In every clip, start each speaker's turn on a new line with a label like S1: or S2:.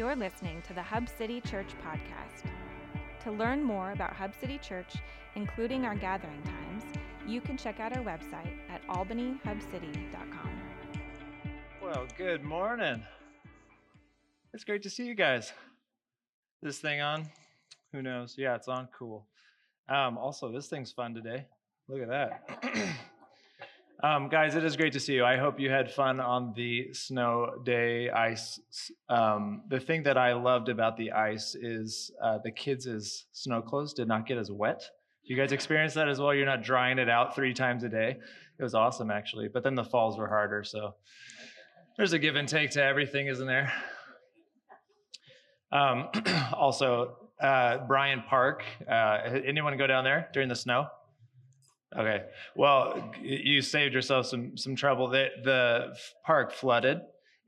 S1: You're listening to the Hub City Church podcast. To learn more about Hub City Church, including our gathering times, you can check out our website at albanyhubcity.com.
S2: Well, good morning. It's great to see you guys. This thing on? Who knows? Yeah, it's on. Cool. Um, also, this thing's fun today. Look at that. um, guys, it is great to see you. I hope you had fun on the snow day ice. Um, the thing that I loved about the ice is uh, the kids' snow clothes did not get as wet. You guys experienced that as well? You're not drying it out three times a day. It was awesome, actually. But then the falls were harder. So there's a give and take to everything, isn't there? Um, also, uh, Bryant Park. Uh, anyone go down there during the snow? Okay. Well, you saved yourself some some trouble. The, the park flooded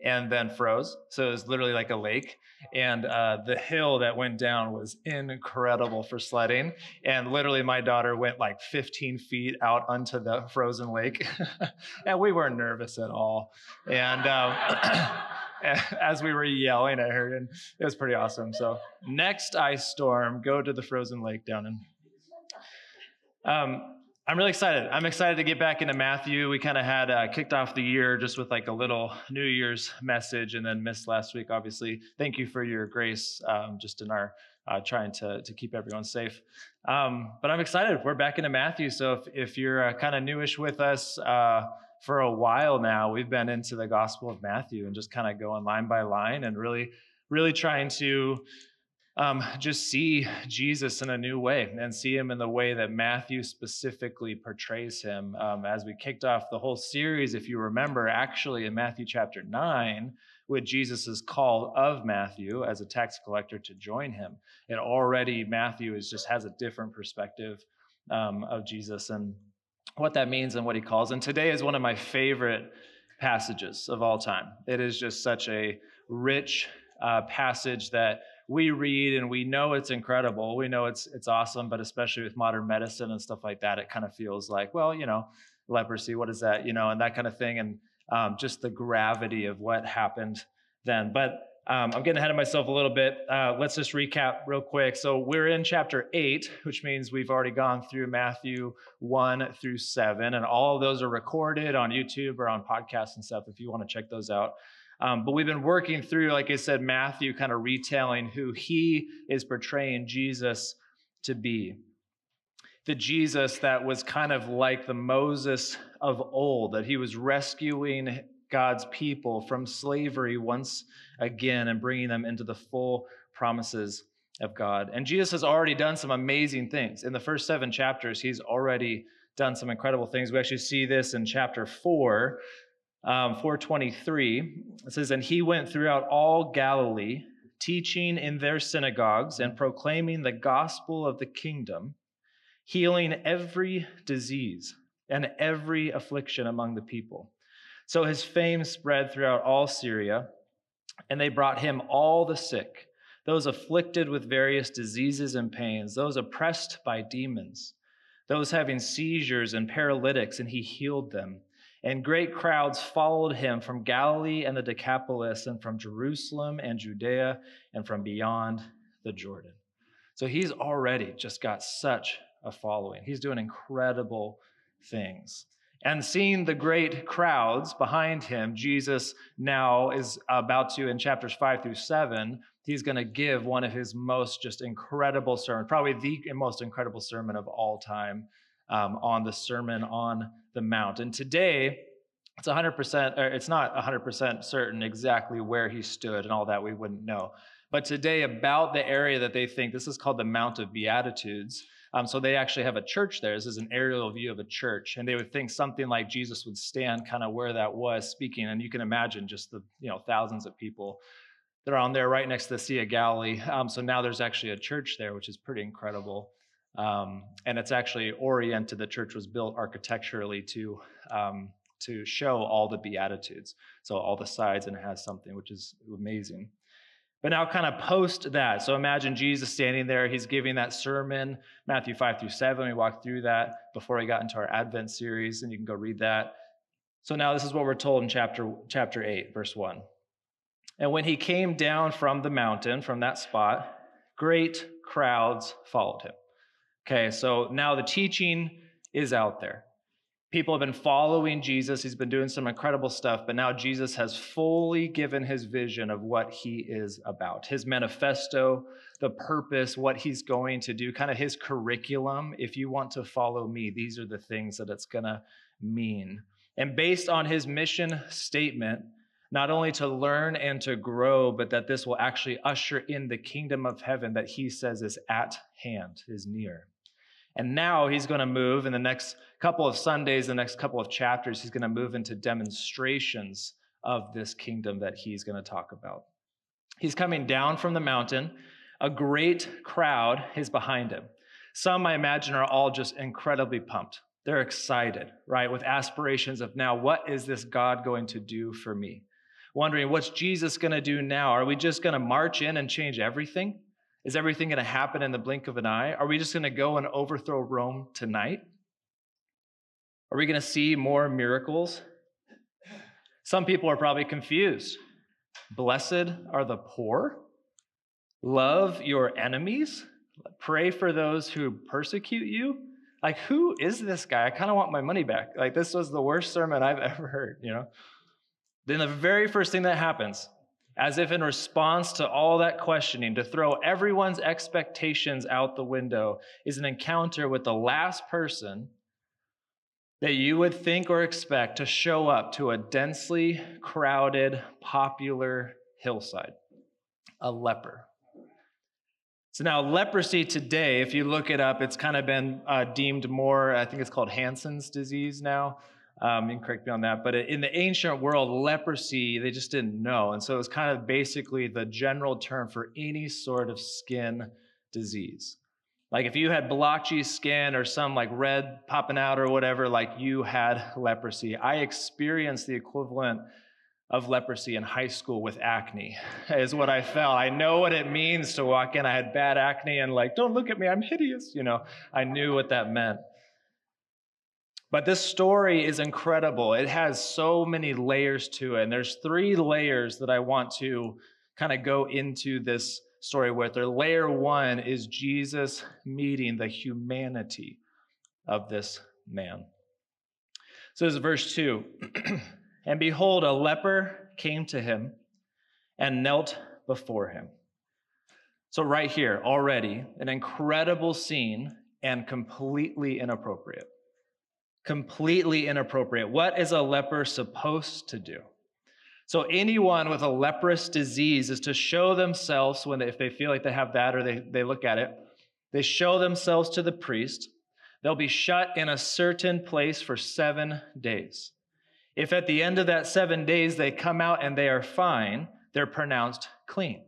S2: and then froze, so it was literally like a lake. And uh, the hill that went down was incredible for sledding. And literally, my daughter went like 15 feet out onto the frozen lake, and we weren't nervous at all. And um, as we were yelling at her, and it was pretty awesome. So next ice storm, go to the frozen lake down in. Um, I'm really excited. I'm excited to get back into Matthew. We kind of had uh, kicked off the year just with like a little New Year's message, and then missed last week. Obviously, thank you for your grace, um, just in our uh, trying to to keep everyone safe. Um, but I'm excited. We're back into Matthew. So if if you're uh, kind of newish with us uh, for a while now, we've been into the Gospel of Matthew and just kind of going line by line and really, really trying to um, just see Jesus in a new way and see him in the way that Matthew specifically portrays him. Um, as we kicked off the whole series, if you remember, actually in Matthew chapter 9, with Jesus' call of Matthew as a tax collector to join him. And already Matthew is just has a different perspective um, of Jesus and what that means and what he calls. And today is one of my favorite passages of all time. It is just such a rich uh, passage that we read and we know it's incredible. We know it's it's awesome, but especially with modern medicine and stuff like that, it kind of feels like, well, you know, leprosy, what is that, you know, and that kind of thing, and um, just the gravity of what happened then. But um, I'm getting ahead of myself a little bit. Uh, let's just recap real quick. So we're in chapter eight, which means we've already gone through Matthew one through seven, and all of those are recorded on YouTube or on podcasts and stuff if you want to check those out. Um, but we've been working through, like I said, Matthew kind of retelling who he is portraying Jesus to be. The Jesus that was kind of like the Moses of old, that he was rescuing God's people from slavery once again and bringing them into the full promises of God. And Jesus has already done some amazing things. In the first seven chapters, he's already done some incredible things. We actually see this in chapter four, um, 423. It says, And he went throughout all Galilee, teaching in their synagogues and proclaiming the gospel of the kingdom, healing every disease and every affliction among the people. So his fame spread throughout all Syria, and they brought him all the sick, those afflicted with various diseases and pains, those oppressed by demons, those having seizures and paralytics, and he healed them. And great crowds followed him from Galilee and the Decapolis, and from Jerusalem and Judea, and from beyond the Jordan. So he's already just got such a following. He's doing incredible things. And seeing the great crowds behind him, Jesus now is about to, in chapters five through seven, he's going to give one of his most just incredible sermons, probably the most incredible sermon of all time um, on the Sermon on the Mount. And today, it's 100%, or it's not 100% certain exactly where he stood and all that, we wouldn't know. But today, about the area that they think, this is called the Mount of Beatitudes. Um, so they actually have a church there. This is an aerial view of a church, and they would think something like Jesus would stand kind of where that was speaking, and you can imagine just the you know thousands of people that are on there right next to the Sea of Galilee. Um, so now there's actually a church there, which is pretty incredible, um, and it's actually oriented. The church was built architecturally to um, to show all the beatitudes, so all the sides, and it has something which is amazing. But now, kind of post that. So imagine Jesus standing there. He's giving that sermon, Matthew 5 through 7. We walked through that before we got into our Advent series, and you can go read that. So now, this is what we're told in chapter, chapter 8, verse 1. And when he came down from the mountain, from that spot, great crowds followed him. Okay, so now the teaching is out there. People have been following Jesus. He's been doing some incredible stuff, but now Jesus has fully given his vision of what he is about, his manifesto, the purpose, what he's going to do, kind of his curriculum. If you want to follow me, these are the things that it's going to mean. And based on his mission statement, not only to learn and to grow, but that this will actually usher in the kingdom of heaven that he says is at hand, is near. And now he's going to move in the next couple of Sundays, the next couple of chapters, he's going to move into demonstrations of this kingdom that he's going to talk about. He's coming down from the mountain. A great crowd is behind him. Some, I imagine, are all just incredibly pumped. They're excited, right? With aspirations of now, what is this God going to do for me? Wondering, what's Jesus going to do now? Are we just going to march in and change everything? Is everything going to happen in the blink of an eye? Are we just going to go and overthrow Rome tonight? Are we going to see more miracles? Some people are probably confused. Blessed are the poor. Love your enemies. Pray for those who persecute you. Like, who is this guy? I kind of want my money back. Like, this was the worst sermon I've ever heard, you know? Then the very first thing that happens as if in response to all that questioning, to throw everyone's expectations out the window, is an encounter with the last person that you would think or expect to show up to a densely crowded, popular hillside a leper. So now, leprosy today, if you look it up, it's kind of been uh, deemed more, I think it's called Hansen's disease now. Um, you can correct me on that. But in the ancient world, leprosy, they just didn't know. And so it was kind of basically the general term for any sort of skin disease. Like if you had blotchy skin or some like red popping out or whatever, like you had leprosy. I experienced the equivalent of leprosy in high school with acne, is what I felt. I know what it means to walk in. I had bad acne and like, don't look at me, I'm hideous. You know, I knew what that meant. But this story is incredible. It has so many layers to it. And there's three layers that I want to kind of go into this story with. Or layer one is Jesus meeting the humanity of this man. So this is verse two. and behold, a leper came to him and knelt before him. So, right here, already, an incredible scene and completely inappropriate completely inappropriate. What is a leper supposed to do? So, anyone with a leprous disease is to show themselves when they, if they feel like they have that or they, they look at it, they show themselves to the priest. They'll be shut in a certain place for seven days. If at the end of that seven days they come out and they are fine, they're pronounced clean.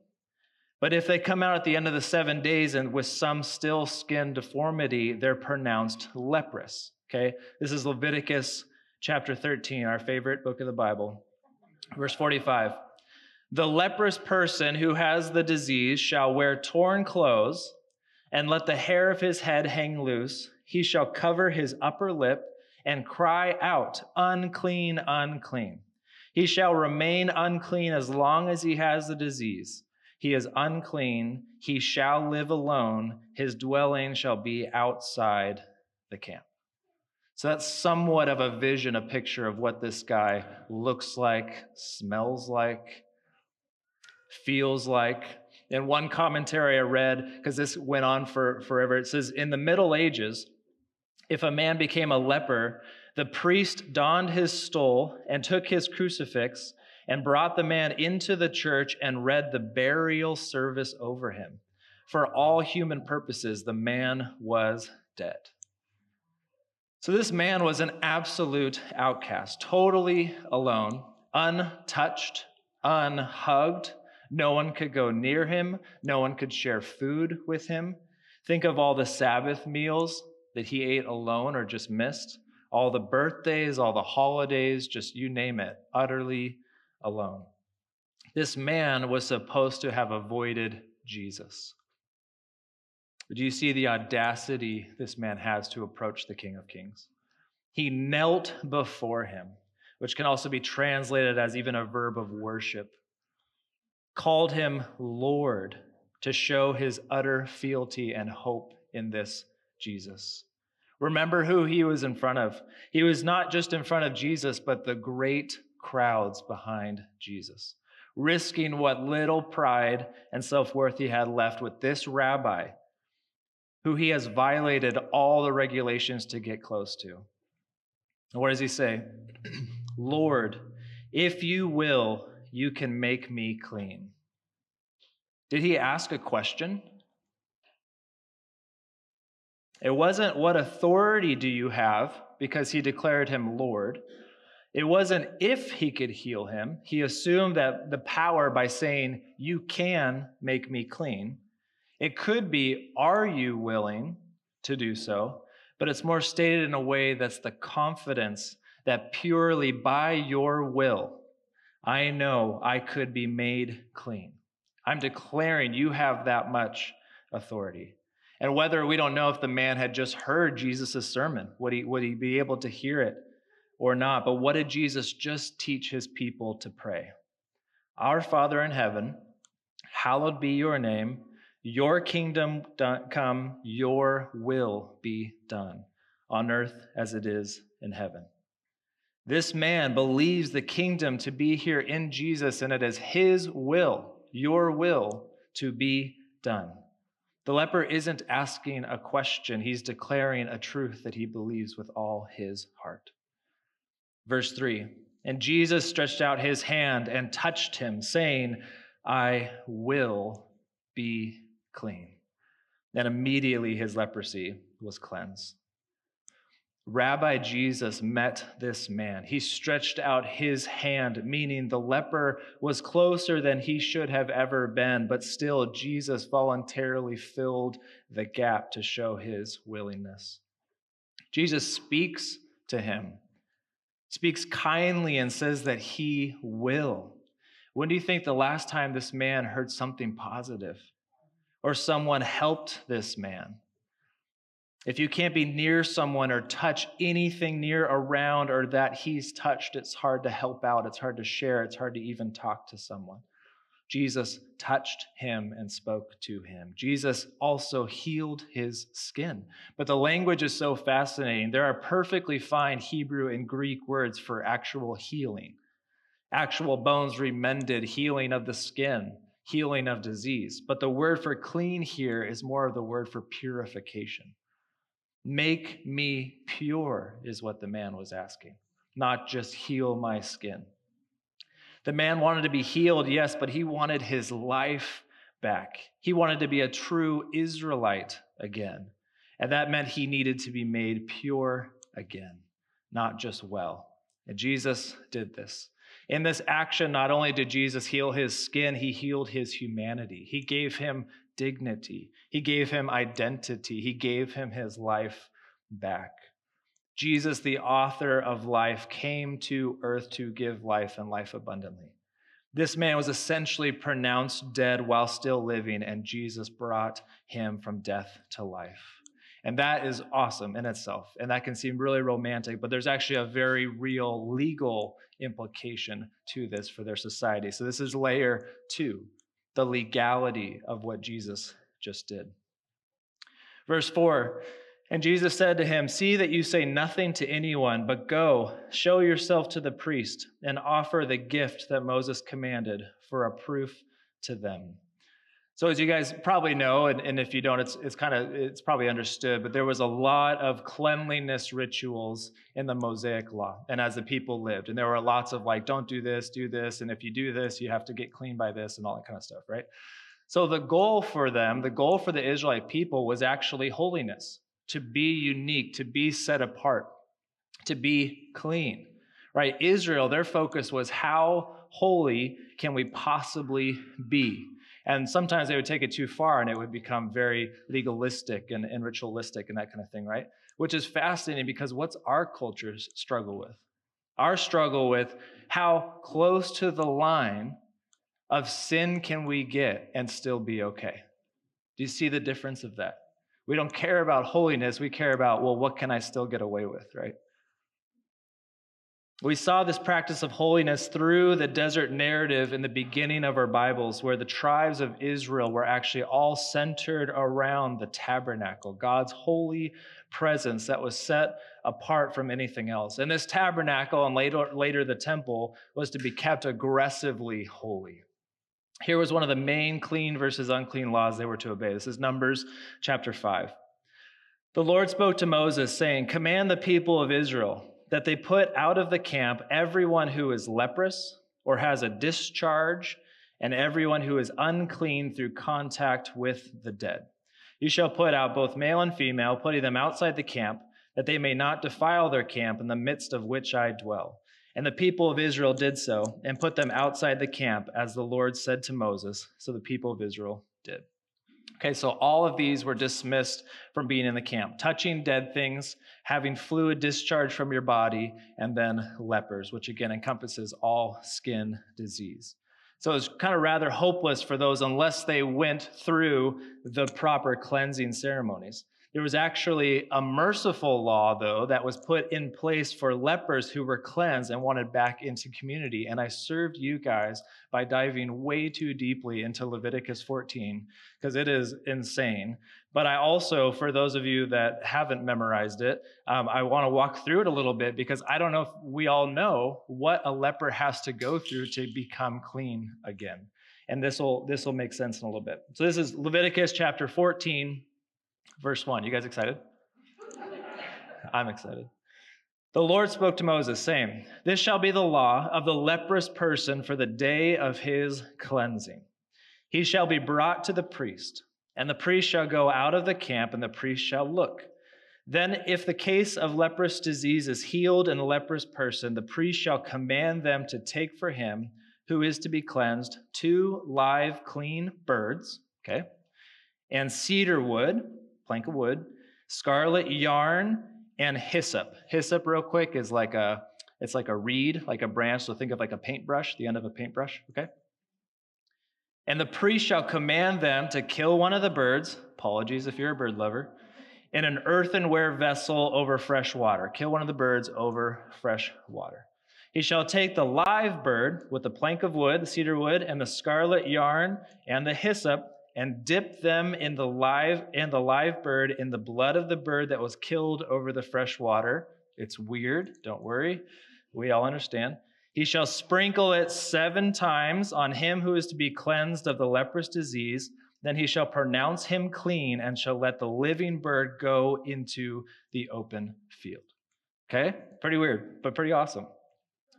S2: But if they come out at the end of the seven days and with some still skin deformity, they're pronounced leprous. Okay, this is Leviticus chapter 13, our favorite book of the Bible. Verse 45 The leprous person who has the disease shall wear torn clothes and let the hair of his head hang loose. He shall cover his upper lip and cry out, Unclean, unclean. He shall remain unclean as long as he has the disease. He is unclean. He shall live alone. His dwelling shall be outside the camp. So that's somewhat of a vision, a picture of what this guy looks like, smells like, feels like. In one commentary I read, because this went on for forever, it says In the Middle Ages, if a man became a leper, the priest donned his stole and took his crucifix and brought the man into the church and read the burial service over him. For all human purposes, the man was dead. So this man was an absolute outcast, totally alone, untouched, unhugged. No one could go near him, no one could share food with him. Think of all the Sabbath meals that he ate alone or just missed, all the birthdays, all the holidays, just you name it, utterly alone. This man was supposed to have avoided Jesus. Do you see the audacity this man has to approach the King of Kings? He knelt before him, which can also be translated as even a verb of worship. called him Lord to show his utter fealty and hope in this Jesus. Remember who he was in front of. He was not just in front of Jesus, but the great crowds behind Jesus, risking what little pride and self worth he had left with this rabbi who he has violated all the regulations to get close to. And what does he say? Lord, if you will, you can make me clean. Did he ask a question? It wasn't what authority do you have because he declared him Lord. It wasn't if he could heal him. He assumed that the power by saying, You can make me clean. It could be, Are you willing to do so? But it's more stated in a way that's the confidence that purely by your will, I know I could be made clean. I'm declaring you have that much authority. And whether we don't know if the man had just heard Jesus' sermon, would he, would he be able to hear it or not? But what did Jesus just teach his people to pray? Our Father in heaven, hallowed be your name. Your kingdom come, your will be done on earth as it is in heaven. This man believes the kingdom to be here in Jesus, and it is his will your will to be done. The leper isn't asking a question, he's declaring a truth that he believes with all his heart. Verse 3 And Jesus stretched out his hand and touched him, saying, I will be clean. And immediately his leprosy was cleansed. Rabbi Jesus met this man. He stretched out his hand, meaning the leper was closer than he should have ever been, but still Jesus voluntarily filled the gap to show his willingness. Jesus speaks to him, speaks kindly, and says that he will. When do you think the last time this man heard something positive or someone helped this man? If you can't be near someone or touch anything near around or that he's touched, it's hard to help out. It's hard to share. It's hard to even talk to someone. Jesus touched him and spoke to him. Jesus also healed his skin. But the language is so fascinating. There are perfectly fine Hebrew and Greek words for actual healing actual bones remended, healing of the skin, healing of disease. But the word for clean here is more of the word for purification. Make me pure, is what the man was asking, not just heal my skin. The man wanted to be healed, yes, but he wanted his life back. He wanted to be a true Israelite again. And that meant he needed to be made pure again, not just well. And Jesus did this. In this action, not only did Jesus heal his skin, he healed his humanity. He gave him dignity. He gave him identity. He gave him his life back. Jesus, the author of life, came to earth to give life and life abundantly. This man was essentially pronounced dead while still living, and Jesus brought him from death to life. And that is awesome in itself. And that can seem really romantic, but there's actually a very real legal implication to this for their society. So, this is layer two the legality of what Jesus just did. Verse 4 And Jesus said to him, See that you say nothing to anyone, but go, show yourself to the priest, and offer the gift that Moses commanded for a proof to them. So, as you guys probably know, and, and if you don't, it's, it's kind of it's probably understood, but there was a lot of cleanliness rituals in the Mosaic law, and as the people lived, and there were lots of like, don't do this, do this, and if you do this, you have to get clean by this, and all that kind of stuff, right? So, the goal for them, the goal for the Israelite people was actually holiness, to be unique, to be set apart, to be clean, right? Israel, their focus was how holy can we possibly be? And sometimes they would take it too far and it would become very legalistic and, and ritualistic and that kind of thing, right? Which is fascinating because what's our culture's struggle with? Our struggle with how close to the line of sin can we get and still be okay? Do you see the difference of that? We don't care about holiness. We care about, well, what can I still get away with, right? We saw this practice of holiness through the desert narrative in the beginning of our Bibles, where the tribes of Israel were actually all centered around the tabernacle, God's holy presence that was set apart from anything else. And this tabernacle and later, later the temple was to be kept aggressively holy. Here was one of the main clean versus unclean laws they were to obey. This is Numbers chapter 5. The Lord spoke to Moses, saying, Command the people of Israel that they put out of the camp everyone who is leprous or has a discharge, and everyone who is unclean through contact with the dead. You shall put out both male and female, putting them outside the camp, that they may not defile their camp in the midst of which I dwell. And the people of Israel did so, and put them outside the camp, as the Lord said to Moses. So the people of Israel did. Okay, so all of these were dismissed from being in the camp touching dead things, having fluid discharge from your body, and then lepers, which again encompasses all skin disease. So it's kind of rather hopeless for those unless they went through the proper cleansing ceremonies. There was actually a merciful law, though, that was put in place for lepers who were cleansed and wanted back into community. And I served you guys by diving way too deeply into Leviticus 14 because it is insane. But I also, for those of you that haven't memorized it, um, I want to walk through it a little bit because I don't know if we all know what a leper has to go through to become clean again. And this will this will make sense in a little bit. So this is Leviticus chapter 14 Verse 1. You guys excited? I'm excited. The Lord spoke to Moses, saying, This shall be the law of the leprous person for the day of his cleansing. He shall be brought to the priest, and the priest shall go out of the camp, and the priest shall look. Then, if the case of leprous disease is healed in the leprous person, the priest shall command them to take for him, who is to be cleansed, two live, clean birds, okay, and cedar wood plank of wood, scarlet yarn, and hyssop. Hyssop, real quick, is like a it's like a reed, like a branch. So think of like a paintbrush, the end of a paintbrush. Okay. And the priest shall command them to kill one of the birds. Apologies if you're a bird lover. In an earthenware vessel over fresh water. Kill one of the birds over fresh water. He shall take the live bird with the plank of wood, the cedar wood, and the scarlet yarn and the hyssop, and dip them in the live and the live bird in the blood of the bird that was killed over the fresh water. It's weird, don't worry. We all understand. He shall sprinkle it seven times on him who is to be cleansed of the leprous disease. Then he shall pronounce him clean and shall let the living bird go into the open field. Okay? Pretty weird, but pretty awesome.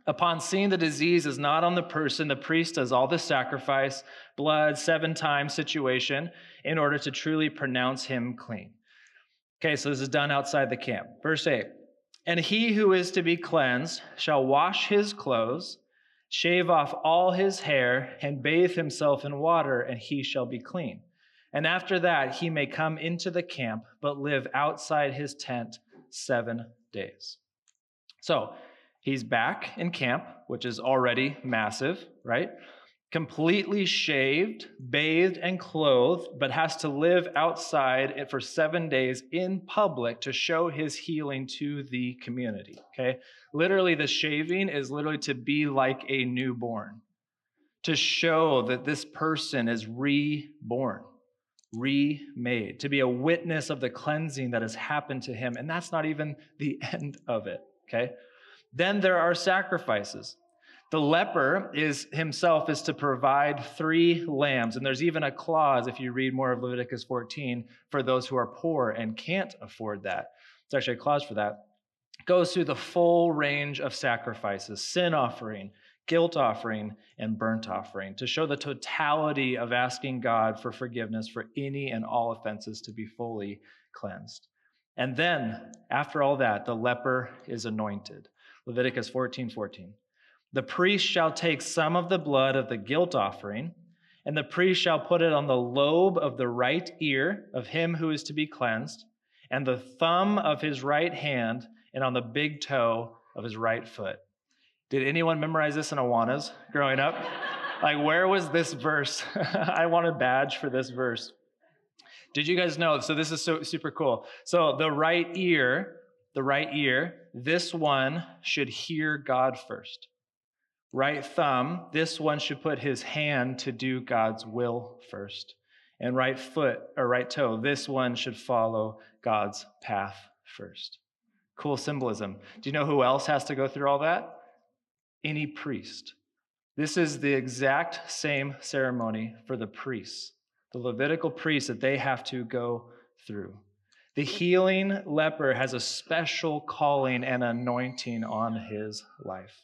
S2: Upon seeing the disease is not on the person, the priest does all the sacrifice, blood, seven times situation in order to truly pronounce him clean. Okay, so this is done outside the camp. Verse 8 And he who is to be cleansed shall wash his clothes, shave off all his hair, and bathe himself in water, and he shall be clean. And after that, he may come into the camp, but live outside his tent seven days. So, He's back in camp, which is already massive, right? Completely shaved, bathed, and clothed, but has to live outside for seven days in public to show his healing to the community. Okay? Literally, the shaving is literally to be like a newborn, to show that this person is reborn remade, to be a witness of the cleansing that has happened to him. And that's not even the end of it, okay? Then there are sacrifices. The leper is himself is to provide three lambs. And there's even a clause, if you read more of Leviticus 14, for those who are poor and can't afford that. There's actually a clause for that. Goes through the full range of sacrifices sin offering, guilt offering, and burnt offering to show the totality of asking God for forgiveness for any and all offenses to be fully cleansed. And then, after all that, the leper is anointed. Leviticus 14 14. The priest shall take some of the blood of the guilt offering, and the priest shall put it on the lobe of the right ear of him who is to be cleansed, and the thumb of his right hand, and on the big toe of his right foot. Did anyone memorize this in Awanas growing up? like, where was this verse? I want a badge for this verse. Did you guys know? So, this is so super cool. So, the right ear the right ear, this one should hear God first. Right thumb, this one should put his hand to do God's will first. And right foot or right toe, this one should follow God's path first. Cool symbolism. Do you know who else has to go through all that? Any priest. This is the exact same ceremony for the priests, the Levitical priests that they have to go through. The healing leper has a special calling and anointing on his life.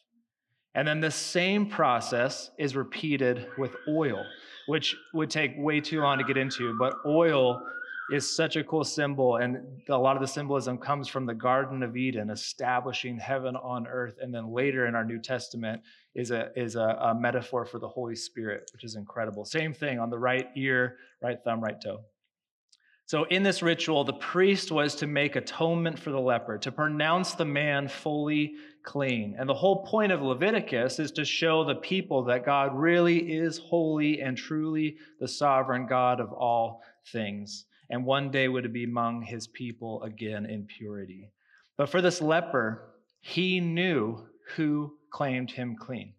S2: And then the same process is repeated with oil, which would take way too long to get into, but oil is such a cool symbol. And a lot of the symbolism comes from the Garden of Eden, establishing heaven on earth. And then later in our New Testament is a, is a, a metaphor for the Holy Spirit, which is incredible. Same thing on the right ear, right thumb, right toe. So, in this ritual, the priest was to make atonement for the leper, to pronounce the man fully clean. And the whole point of Leviticus is to show the people that God really is holy and truly the sovereign God of all things. And one day would be among his people again in purity. But for this leper, he knew who claimed him clean.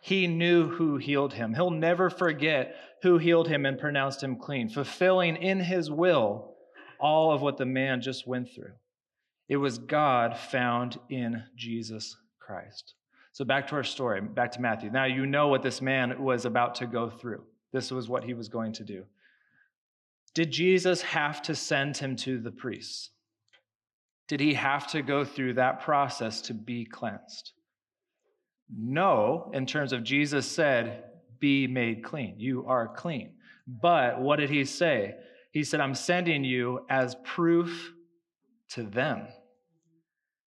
S2: He knew who healed him. He'll never forget who healed him and pronounced him clean, fulfilling in his will all of what the man just went through. It was God found in Jesus Christ. So back to our story, back to Matthew. Now you know what this man was about to go through. This was what he was going to do. Did Jesus have to send him to the priests? Did he have to go through that process to be cleansed? No, in terms of Jesus said, be made clean. You are clean. But what did he say? He said, I'm sending you as proof to them.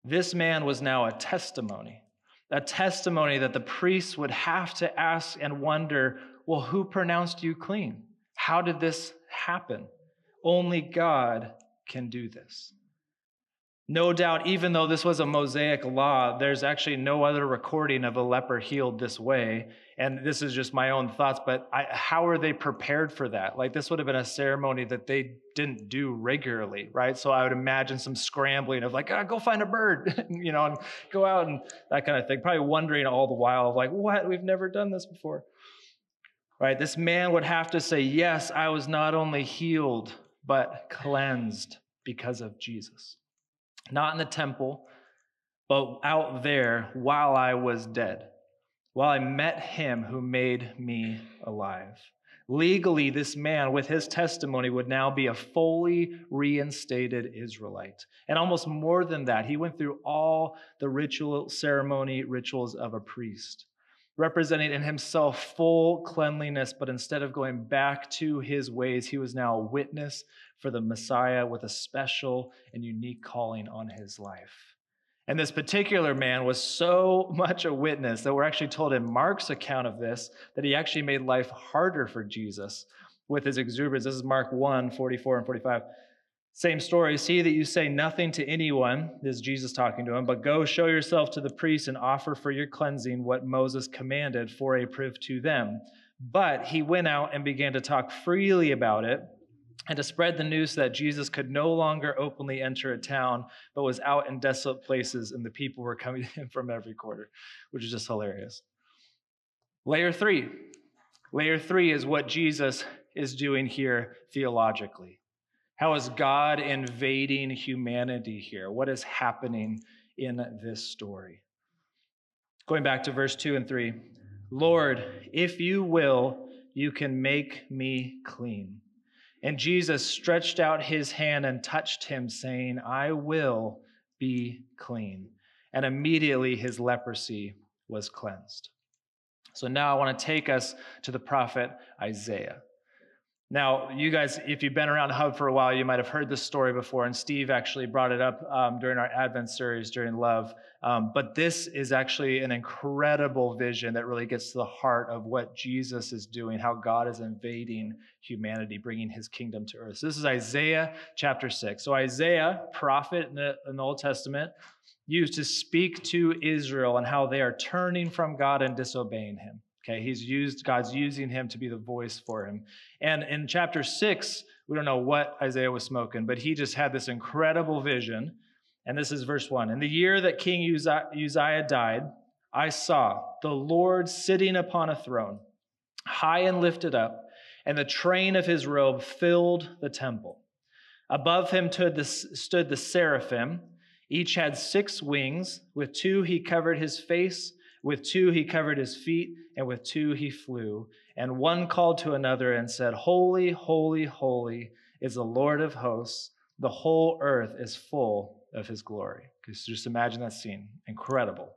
S2: This man was now a testimony, a testimony that the priests would have to ask and wonder well, who pronounced you clean? How did this happen? Only God can do this. No doubt, even though this was a Mosaic law, there's actually no other recording of a leper healed this way. And this is just my own thoughts, but I, how are they prepared for that? Like, this would have been a ceremony that they didn't do regularly, right? So I would imagine some scrambling of, like, ah, go find a bird, you know, and go out and that kind of thing. Probably wondering all the while, like, what? We've never done this before. Right? This man would have to say, Yes, I was not only healed, but cleansed because of Jesus not in the temple, but out there while I was dead, while I met him who made me alive. Legally, this man, with his testimony, would now be a fully reinstated Israelite. And almost more than that, he went through all the ritual ceremony rituals of a priest, representing in himself full cleanliness. But instead of going back to his ways, he was now a witness for the Messiah with a special and unique calling on his life. And this particular man was so much a witness that we're actually told in Mark's account of this that he actually made life harder for Jesus with his exuberance. This is Mark 1 44 and 45. Same story. See that you say nothing to anyone, this is Jesus talking to him, but go show yourself to the priest and offer for your cleansing what Moses commanded for a proof to them. But he went out and began to talk freely about it and to spread the news that Jesus could no longer openly enter a town, but was out in desolate places, and the people were coming to him from every quarter, which is just hilarious. Layer three. Layer three is what Jesus is doing here theologically. How is God invading humanity here? What is happening in this story? Going back to verse 2 and 3 Lord, if you will, you can make me clean. And Jesus stretched out his hand and touched him, saying, I will be clean. And immediately his leprosy was cleansed. So now I want to take us to the prophet Isaiah. Now, you guys, if you've been around Hub for a while, you might have heard this story before, and Steve actually brought it up um, during our Advent series during Love. Um, but this is actually an incredible vision that really gets to the heart of what Jesus is doing, how God is invading humanity, bringing his kingdom to earth. So this is Isaiah chapter 6. So, Isaiah, prophet in the, in the Old Testament, used to speak to Israel and how they are turning from God and disobeying him. Okay, he's used, God's using him to be the voice for him. And in chapter six, we don't know what Isaiah was smoking, but he just had this incredible vision And this is verse 1. In the year that King Uzziah died, I saw the Lord sitting upon a throne, high and lifted up, and the train of his robe filled the temple. Above him stood the, seraphim. Each had six wings. With two he covered his face, with two he covered his feet, and with two he flew. And one called to another and said, Holy, holy, holy is the Lord of hosts. The whole earth is full of his glory. Just imagine that scene. Incredible.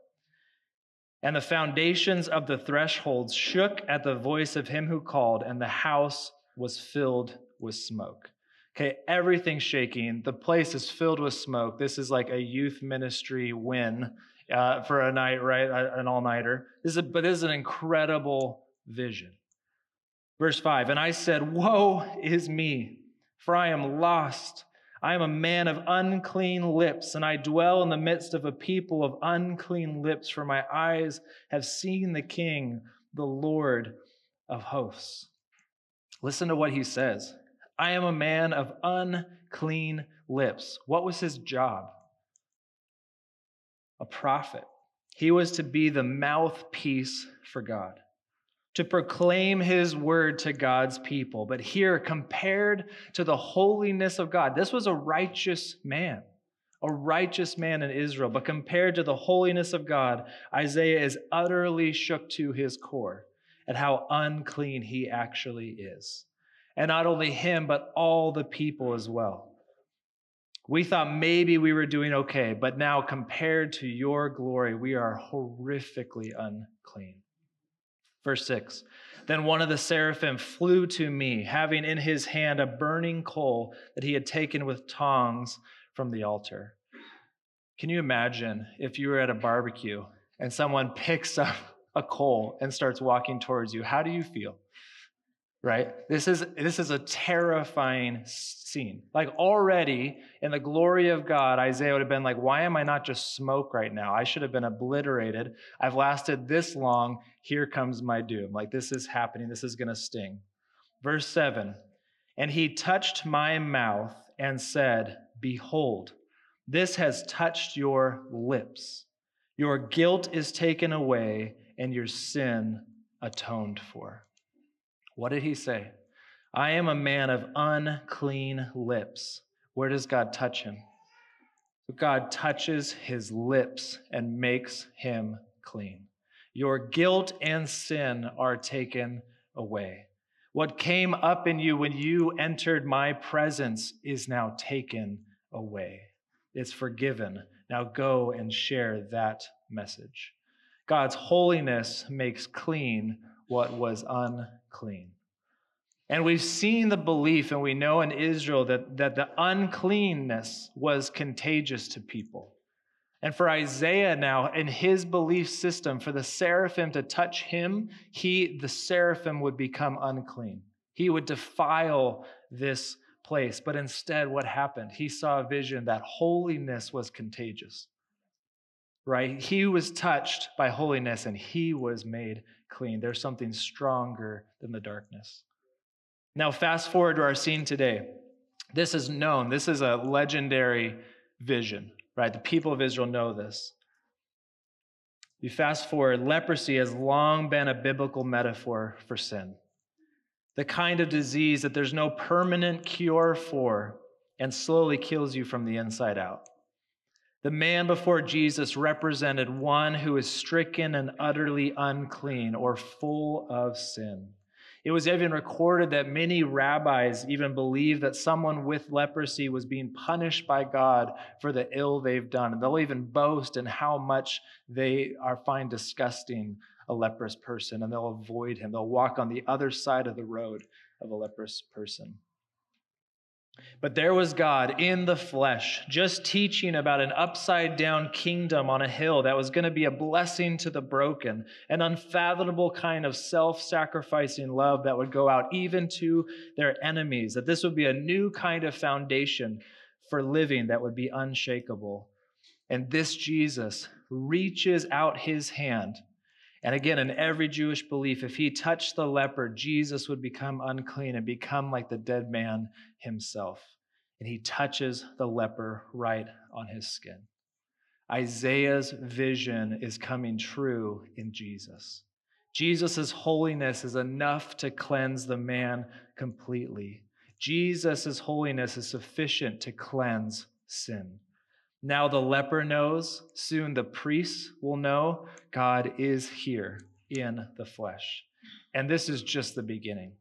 S2: And the foundations of the thresholds shook at the voice of him who called, and the house was filled with smoke. Okay, everything's shaking. The place is filled with smoke. This is like a youth ministry win uh, for a night, right? An all nighter. This is, but this is an incredible vision. Verse 5 And I said, Woe is me, for I am lost. I am a man of unclean lips, and I dwell in the midst of a people of unclean lips, for my eyes have seen the King, the Lord of hosts. Listen to what he says I am a man of unclean lips. What was his job? A prophet. He was to be the mouthpiece for God to proclaim his word to God's people. But here, compared to the holiness of God, this was a righteous man, a righteous man in Israel. But compared to the holiness of God, Isaiah is utterly shook to his core at how unclean he actually is. And not only him, but all the people as well. We thought maybe we were doing okay, but now compared to your glory, we are horrifically unclean. Verse 6 Then one of the seraphim flew to me, having in his hand a burning coal that he had taken with tongs from the altar. Can you imagine if you were at a barbecue and someone picks up a coal and starts walking towards you? How do you feel? Right? This is this is a terrifying scene. Like already in the glory of god isaiah would have been like why am i not just smoke right now? I should have been obliterated. I've lasted this long. Here comes my doom. Like this is happening. This is going to sting. Verse 7 and he touched my mouth and said behold this has touched your lips. Your guilt is taken away and your sin atoned for what did he say? I am a man of unclean lips. Where does God touch him? God touches his lips and makes him clean. Your guilt and sin are taken away. What came up in you when you entered my presence is now taken away. It's forgiven. Now go and share that message. God's holiness makes clean what was unclean. And we've seen the belief, and we know in Israel that, that the uncleanness was contagious to people. And for Isaiah now, in his belief system, for the seraphim to touch him, he, the seraphim, would become unclean. He would defile this place. But instead, what happened? He saw a vision that holiness was contagious right? He was touched by holiness and he was made clean. There's something stronger than the darkness. Now, fast forward to our scene today. This is known, this is a legendary vision, right? The people of Israel know this. You fast forward, leprosy has long been a biblical metaphor for sin. The kind of disease that there's no permanent cure for and slowly kills you from the inside out. The man before Jesus represented one who is stricken and utterly unclean or full of sin. It was even recorded that many rabbis even believed that someone with leprosy was being punished by God for the ill they've done. And they'll even boast in how much they are find disgusting a leprous person and they'll avoid him. They'll walk on the other side of the road of a leprous person. But there was God in the flesh, just teaching about an upside down kingdom on a hill that was going to be a blessing to the broken, an unfathomable kind of self sacrificing love that would go out even to their enemies, that this would be a new kind of foundation for living that would be unshakable. And this Jesus reaches out his hand. And again, in every Jewish belief, if he touched the leper, Jesus would become unclean and become like the dead man himself. and he touches the leper right on his skin. Isaiah's vision is coming true in Jesus. Jesus' holiness is enough to cleanse the man completely. Jesus' holiness is sufficient to cleanse sin. Now the leper knows, soon the priests will know God is here in the flesh. And this is just the beginning.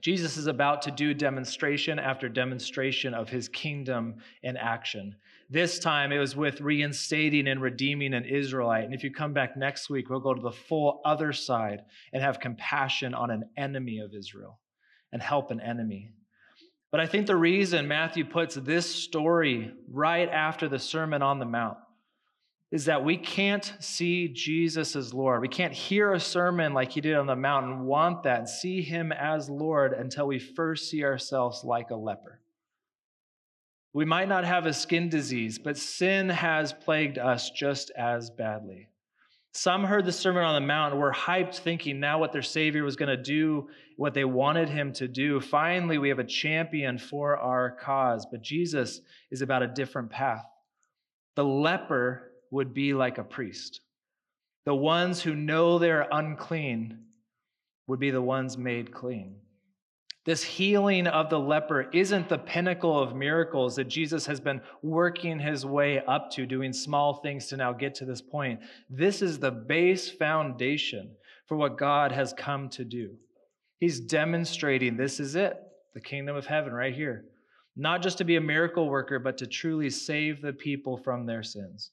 S2: Jesus is about to do demonstration after demonstration of his kingdom in action. This time it was with reinstating and redeeming an Israelite. And if you come back next week, we'll go to the full other side and have compassion on an enemy of Israel and help an enemy. But I think the reason Matthew puts this story right after the Sermon on the Mount is that we can't see Jesus as Lord. We can't hear a sermon like he did on the mountain, want that, and see him as Lord until we first see ourselves like a leper. We might not have a skin disease, but sin has plagued us just as badly. Some heard the Sermon on the Mount and were hyped, thinking now what their Savior was going to do, what they wanted him to do. Finally, we have a champion for our cause, but Jesus is about a different path. The leper would be like a priest. The ones who know they're unclean would be the ones made clean. This healing of the leper isn't the pinnacle of miracles that Jesus has been working his way up to, doing small things to now get to this point. This is the base foundation for what God has come to do. He's demonstrating this is it, the kingdom of heaven right here. Not just to be a miracle worker, but to truly save the people from their sins.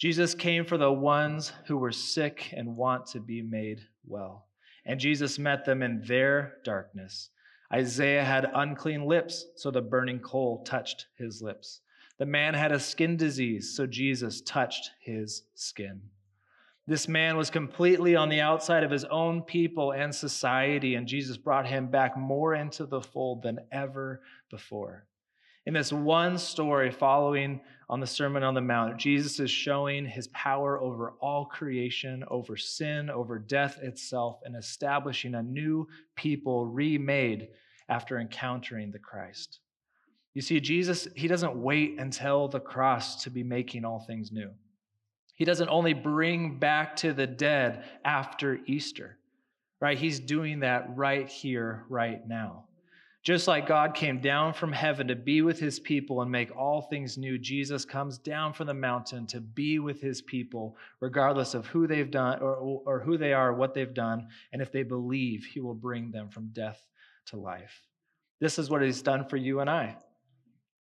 S2: Jesus came for the ones who were sick and want to be made well. And Jesus met them in their darkness. Isaiah had unclean lips, so the burning coal touched his lips. The man had a skin disease, so Jesus touched his skin. This man was completely on the outside of his own people and society, and Jesus brought him back more into the fold than ever before. In this one story following on the Sermon on the Mount, Jesus is showing his power over all creation, over sin, over death itself, and establishing a new people remade after encountering the Christ. You see, Jesus, he doesn't wait until the cross to be making all things new. He doesn't only bring back to the dead after Easter, right? He's doing that right here, right now. Just like God came down from heaven to be with his people and make all things new, Jesus comes down from the mountain to be with his people, regardless of who they've done or, or who they are, what they've done. And if they believe, he will bring them from death to life. This is what he's done for you and I.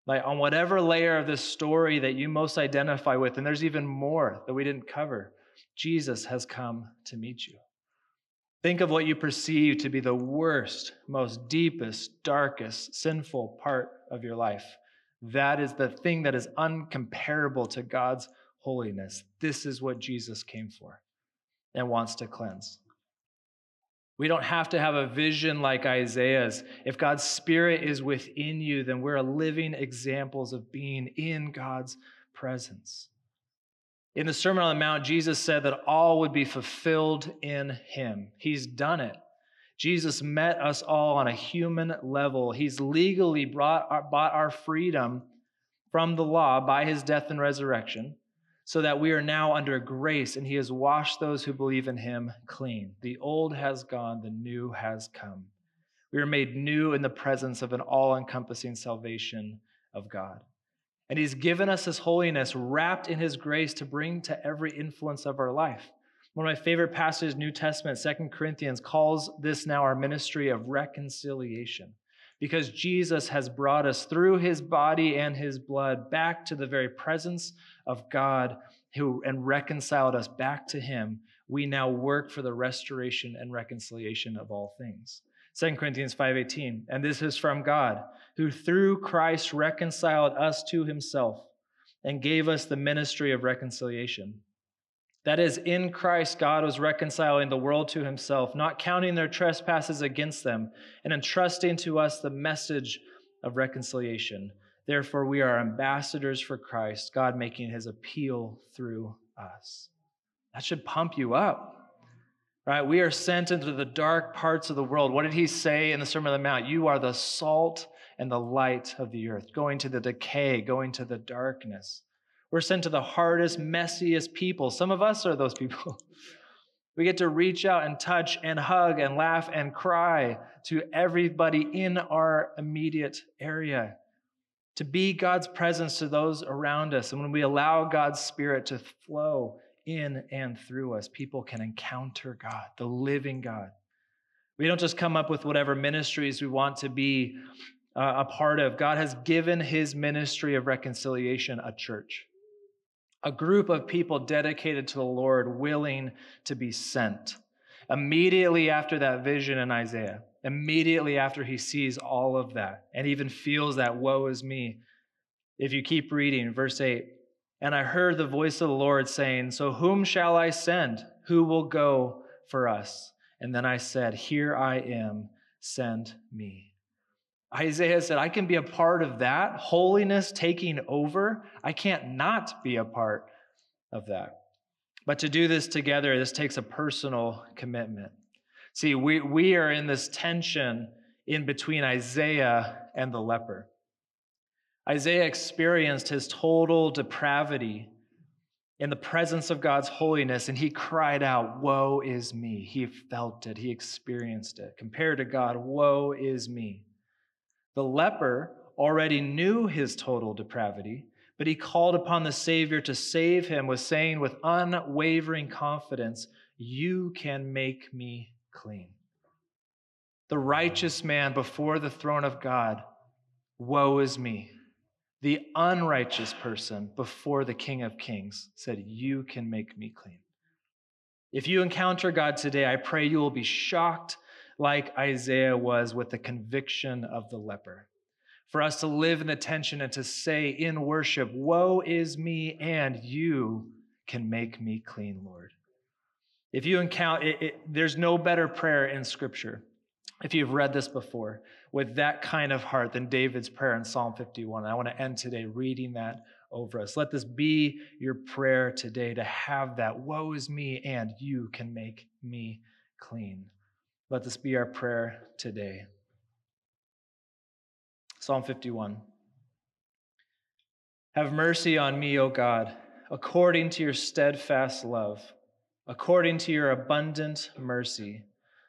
S2: Like on whatever layer of this story that you most identify with, and there's even more that we didn't cover, Jesus has come to meet you. Think of what you perceive to be the worst, most deepest, darkest, sinful part of your life. That is the thing that is uncomparable to God's holiness. This is what Jesus came for and wants to cleanse. We don't have to have a vision like Isaiah's. If God's Spirit is within you, then we're living examples of being in God's presence. In the Sermon on the Mount, Jesus said that all would be fulfilled in him. He's done it. Jesus met us all on a human level. He's legally brought our, bought our freedom from the law by his death and resurrection, so that we are now under grace, and he has washed those who believe in him clean. The old has gone, the new has come. We are made new in the presence of an all encompassing salvation of God. And He's given us His holiness wrapped in His grace to bring to every influence of our life. One of my favorite passages, New Testament, Second Corinthians, calls this now our ministry of reconciliation because Jesus has brought us through his body and his blood back to the very presence of God who and reconciled us back to him. We now work for the restoration and reconciliation of all things. 2 Corinthians 5:18 and this is from God who through Christ reconciled us to himself and gave us the ministry of reconciliation. That is, in Christ, God was reconciling the world to himself, not counting their trespasses against them, and entrusting to us the message of reconciliation. Therefore, we are ambassadors for Christ, God making his appeal through us. That should pump you up. Right? We are sent into the dark parts of the world. What did he say in the Sermon on the Mount? You are the salt and the light of the earth, going to the decay, going to the darkness. We're sent to the hardest, messiest people. Some of us are those people. We get to reach out and touch and hug and laugh and cry to everybody in our immediate area. To be God's presence to those around us. And when we allow God's Spirit to flow in and through us, people can encounter God, the living God. We don't just come up with whatever ministries we want to be uh, a part of. God has given his ministry of reconciliation a church a group of people dedicated to the Lord, willing to be sent. Immediately after that vision in Isaiah, immediately after he sees all of that and even feels that woe is me, if you keep reading, verse 8, and I heard the voice of the Lord saying, So whom shall I send? Who will go for us? And then I said, Here I am, send me. Isaiah said, I can be a part of that. Holiness taking over. I can't not be a part of that. But to do this together, this takes a personal commitment. See, we, we are in this tension in between Isaiah and the leper. Isaiah experienced his total depravity in the presence of God's holiness, and he cried out, Woe is me. He felt it, he experienced it. Compared to God, Woe is me. The leper already knew his total depravity, but he called upon the Savior to save him with saying with unwavering confidence, You can make me clean. The righteous man before the throne of God, woe is me. The unrighteous person before the King of Kings said, You can make me clean. If you encounter God today, I pray you will be shocked like Isaiah was with the conviction of the leper. For us to live in the tension and to say in worship, Woe is me, and you can make me clean, Lord. If you encounter, it, it, there's no better prayer in Scripture, if you've read this before, with that kind of heart than David's prayer in Psalm 51. I want to end today reading that over us. Let this be your prayer today to have that, Woe is me, and you can make me clean. Let this be our prayer today. Psalm 51. Have mercy on me, O God, according to your steadfast love, according to your abundant mercy.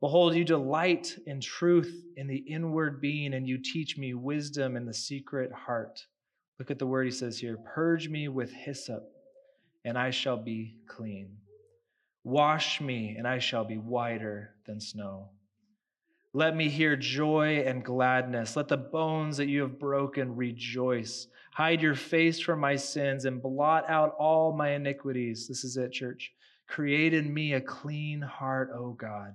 S2: Behold, you delight in truth in the inward being, and you teach me wisdom in the secret heart. Look at the word he says here Purge me with hyssop, and I shall be clean. Wash me, and I shall be whiter than snow. Let me hear joy and gladness. Let the bones that you have broken rejoice. Hide your face from my sins and blot out all my iniquities. This is it, church. Create in me a clean heart, O God,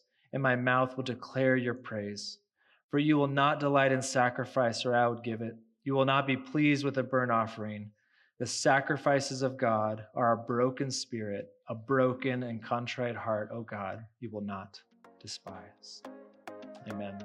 S2: and my mouth will declare your praise. For you will not delight in sacrifice, or I would give it. You will not be pleased with a burnt offering. The sacrifices of God are a broken spirit, a broken and contrite heart, O God, you will not despise. Amen.